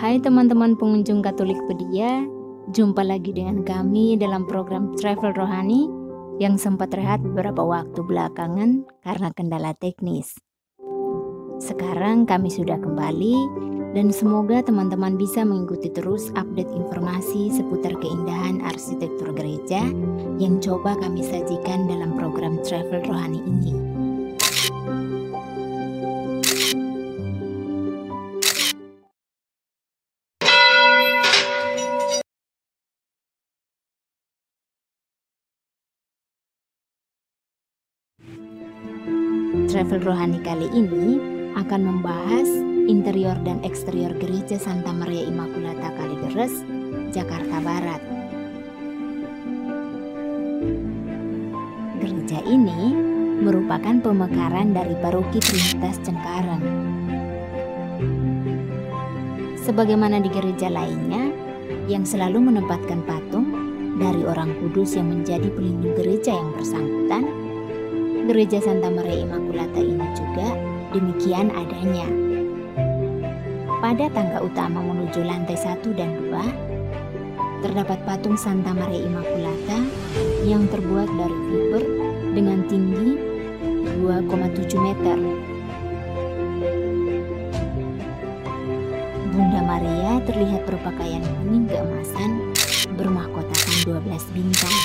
Hai teman-teman pengunjung Katolikpedia, jumpa lagi dengan kami dalam program Travel Rohani yang sempat rehat beberapa waktu belakangan karena kendala teknis. Sekarang kami sudah kembali dan semoga teman-teman bisa mengikuti terus update informasi seputar keindahan arsitektur gereja yang coba kami sajikan dalam program Travel Rohani ini. Travel Rohani kali ini akan membahas interior dan eksterior gereja Santa Maria Immaculata Kalideres, Jakarta Barat. Gereja ini merupakan pemekaran dari Paroki Trinitas Cengkareng. Sebagaimana di gereja lainnya yang selalu menempatkan patung dari orang kudus yang menjadi pelindung gereja yang bersangkutan, Gereja Santa Maria Immaculata ini juga demikian adanya. Pada tangga utama menuju lantai 1 dan 2, terdapat patung Santa Maria Immaculata yang terbuat dari fiber dengan tinggi 2,7 meter. Bunda Maria terlihat berpakaian kuning keemasan bermahkotakan 12 bintang.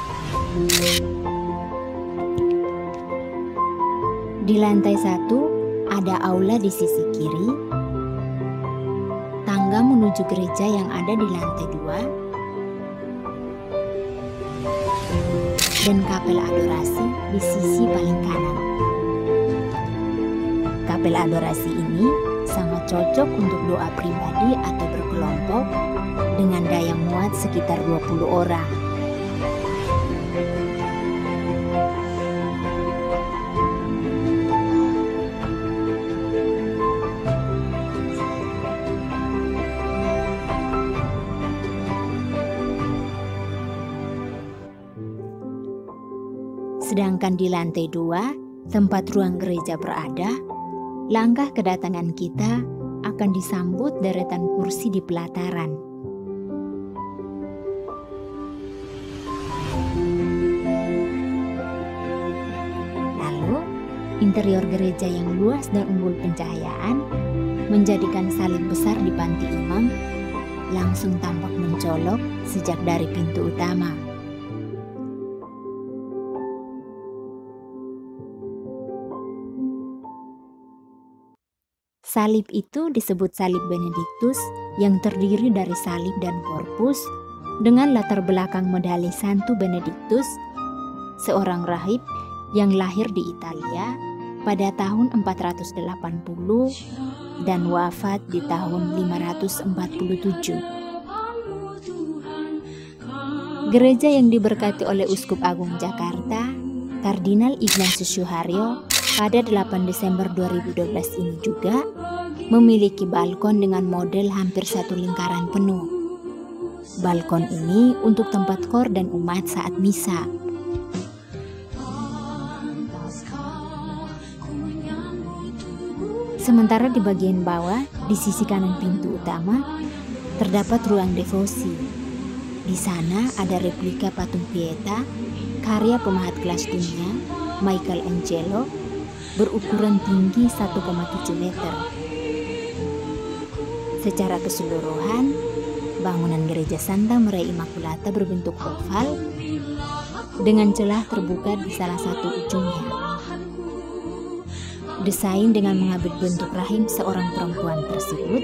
Di lantai satu ada aula di sisi kiri, tangga menuju gereja yang ada di lantai dua, dan kapel adorasi di sisi paling kanan. Kapel adorasi ini sangat cocok untuk doa pribadi atau berkelompok dengan daya muat sekitar 20 orang. Sedangkan di lantai dua, tempat ruang gereja berada, langkah kedatangan kita akan disambut deretan kursi di pelataran. Lalu, interior gereja yang luas dan unggul pencahayaan menjadikan salib besar di panti imam langsung tampak mencolok sejak dari pintu utama. Salib itu disebut salib Benediktus yang terdiri dari salib dan korpus dengan latar belakang medali Santo Benediktus, seorang rahib yang lahir di Italia pada tahun 480 dan wafat di tahun 547. Gereja yang diberkati oleh Uskup Agung Jakarta, Kardinal Ignatius Suharyo pada 8 Desember 2012 ini juga memiliki balkon dengan model hampir satu lingkaran penuh. Balkon ini untuk tempat kor dan umat saat misa. Sementara di bagian bawah, di sisi kanan pintu utama, terdapat ruang devosi. Di sana ada replika patung Pieta, karya pemahat kelas dunia, Michael Angelo, berukuran tinggi 1,7 meter. Secara keseluruhan, bangunan gereja Santa Maria Immaculata berbentuk oval dengan celah terbuka di salah satu ujungnya. Desain dengan mengambil bentuk rahim seorang perempuan tersebut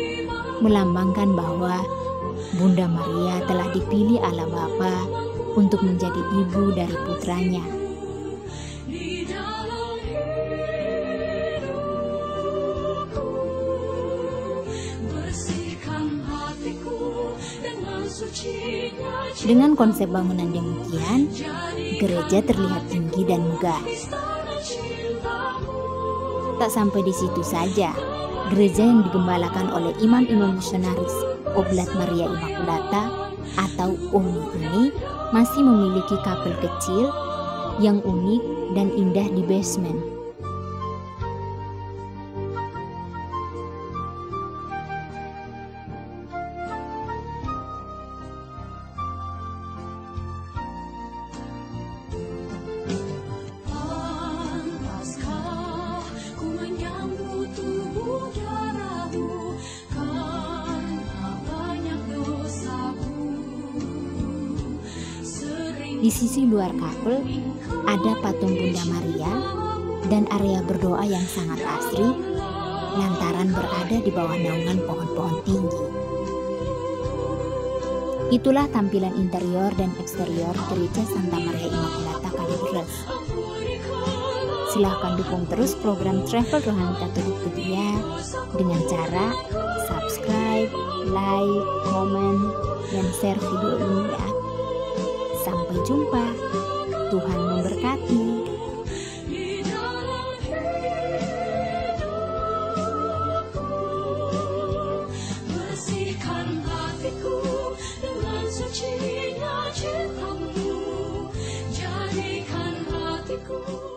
melambangkan bahwa Bunda Maria telah dipilih Allah Bapa untuk menjadi ibu dari putranya. Dengan konsep bangunan demikian, gereja terlihat tinggi dan megah. Tak sampai di situ saja, gereja yang digembalakan oleh imam-imam misionaris Oblat Maria Immaculata atau UMI ini masih memiliki kapel kecil yang unik dan indah di basement. Di sisi luar kapel ada patung Bunda Maria dan area berdoa yang sangat asri lantaran berada di bawah naungan pohon-pohon tinggi. Itulah tampilan interior dan eksterior gereja Santa Maria Immaculata Kalideres. Silahkan dukung terus program Travel Rohani Katolik Pedia dengan cara subscribe, like, komen, dan share video ini ya. Sampai jumpa. Tuhan memberkati. Jadikan hatiku